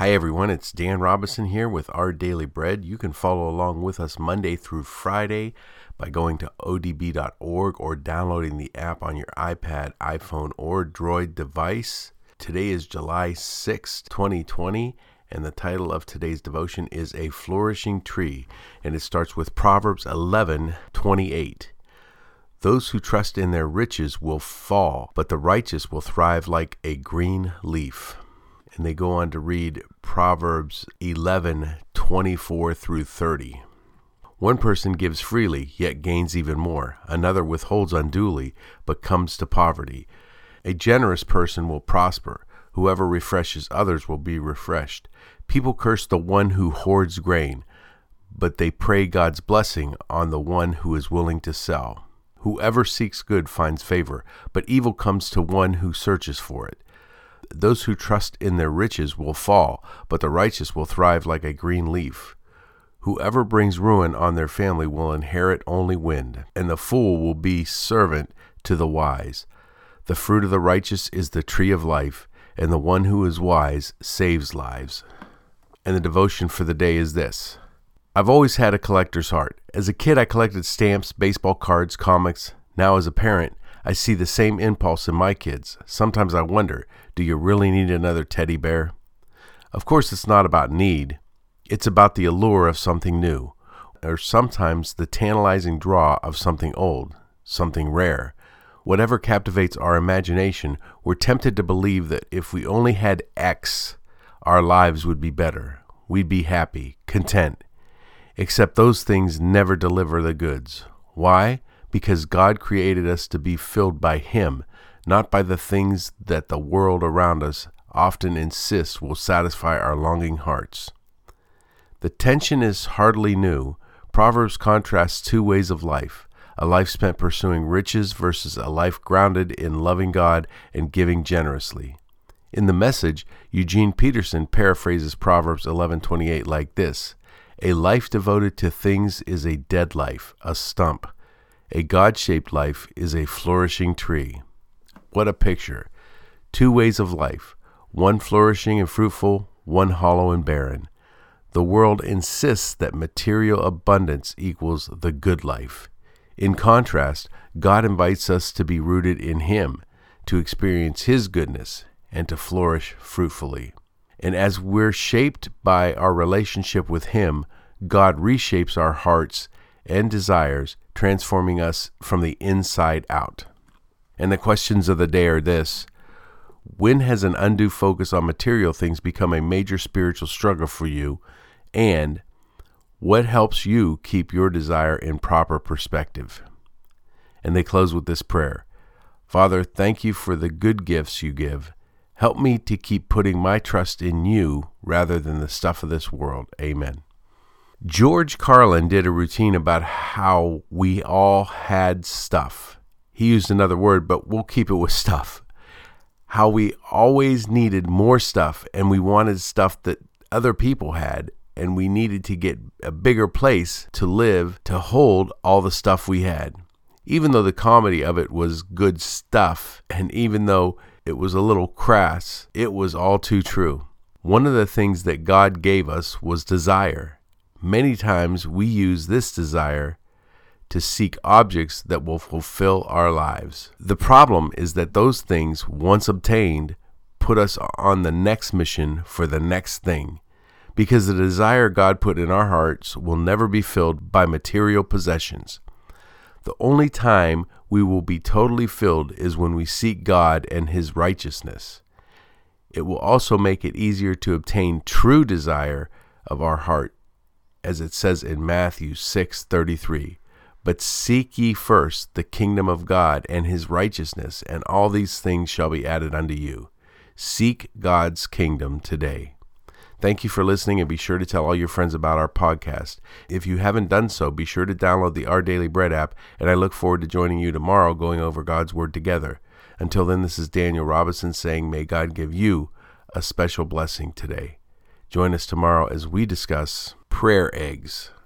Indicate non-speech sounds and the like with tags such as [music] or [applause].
Hi, everyone. It's Dan Robison here with Our Daily Bread. You can follow along with us Monday through Friday by going to odb.org or downloading the app on your iPad, iPhone, or Droid device. Today is July 6, 2020, and the title of today's devotion is A Flourishing Tree, and it starts with Proverbs 11 28. Those who trust in their riches will fall, but the righteous will thrive like a green leaf and they go on to read Proverbs 11 24 through 30. One person gives freely, yet gains even more. Another withholds unduly, but comes to poverty. A generous person will prosper. Whoever refreshes others will be refreshed. People curse the one who hoards grain, but they pray God's blessing on the one who is willing to sell. Whoever seeks good finds favor, but evil comes to one who searches for it. Those who trust in their riches will fall, but the righteous will thrive like a green leaf. Whoever brings ruin on their family will inherit only wind, and the fool will be servant to the wise. The fruit of the righteous is the tree of life, and the one who is wise saves lives. And the devotion for the day is this I've always had a collector's heart. As a kid, I collected stamps, baseball cards, comics. Now, as a parent, I see the same impulse in my kids. Sometimes I wonder do you really need another teddy bear? Of course, it's not about need, it's about the allure of something new, or sometimes the tantalizing draw of something old, something rare. Whatever captivates our imagination, we're tempted to believe that if we only had X, our lives would be better. We'd be happy, content. Except those things never deliver the goods. Why? Because God created us to be filled by Him, not by the things that the world around us often insists will satisfy our longing hearts. The tension is hardly new. Proverbs contrasts two ways of life a life spent pursuing riches versus a life grounded in loving God and giving generously. In the message, Eugene Peterson paraphrases Proverbs 11:28 like this: A life devoted to things is a dead life, a stump. A God shaped life is a flourishing tree. What a picture! Two ways of life one flourishing and fruitful, one hollow and barren. The world insists that material abundance equals the good life. In contrast, God invites us to be rooted in Him, to experience His goodness, and to flourish fruitfully. And as we're shaped by our relationship with Him, God reshapes our hearts and desires transforming us from the inside out. And the questions of the day are this When has an undue focus on material things become a major spiritual struggle for you? And what helps you keep your desire in proper perspective? And they close with this prayer Father, thank you for the good gifts you give. Help me to keep putting my trust in you rather than the stuff of this world. Amen. George Carlin did a routine about how we all had stuff. He used another word, but we'll keep it with [laughs] stuff. How we always needed more stuff and we wanted stuff that other people had, and we needed to get a bigger place to live to hold all the stuff we had. Even though the comedy of it was good stuff, and even though it was a little crass, it was all too true. One of the things that God gave us was desire Many times we use this desire to seek objects that will fulfill our lives. The problem is that those things, once obtained, put us on the next mission for the next thing. Because the desire God put in our hearts will never be filled by material possessions. The only time we will be totally filled is when we seek God and His righteousness. It will also make it easier to obtain true desire of our heart as it says in Matthew 6:33. But seek ye first the kingdom of God and his righteousness, and all these things shall be added unto you. Seek God's kingdom today. Thank you for listening and be sure to tell all your friends about our podcast. If you haven't done so, be sure to download the Our Daily Bread app, and I look forward to joining you tomorrow going over God's Word together. Until then, this is Daniel Robison saying, May God give you a special blessing today. Join us tomorrow as we discuss prayer eggs.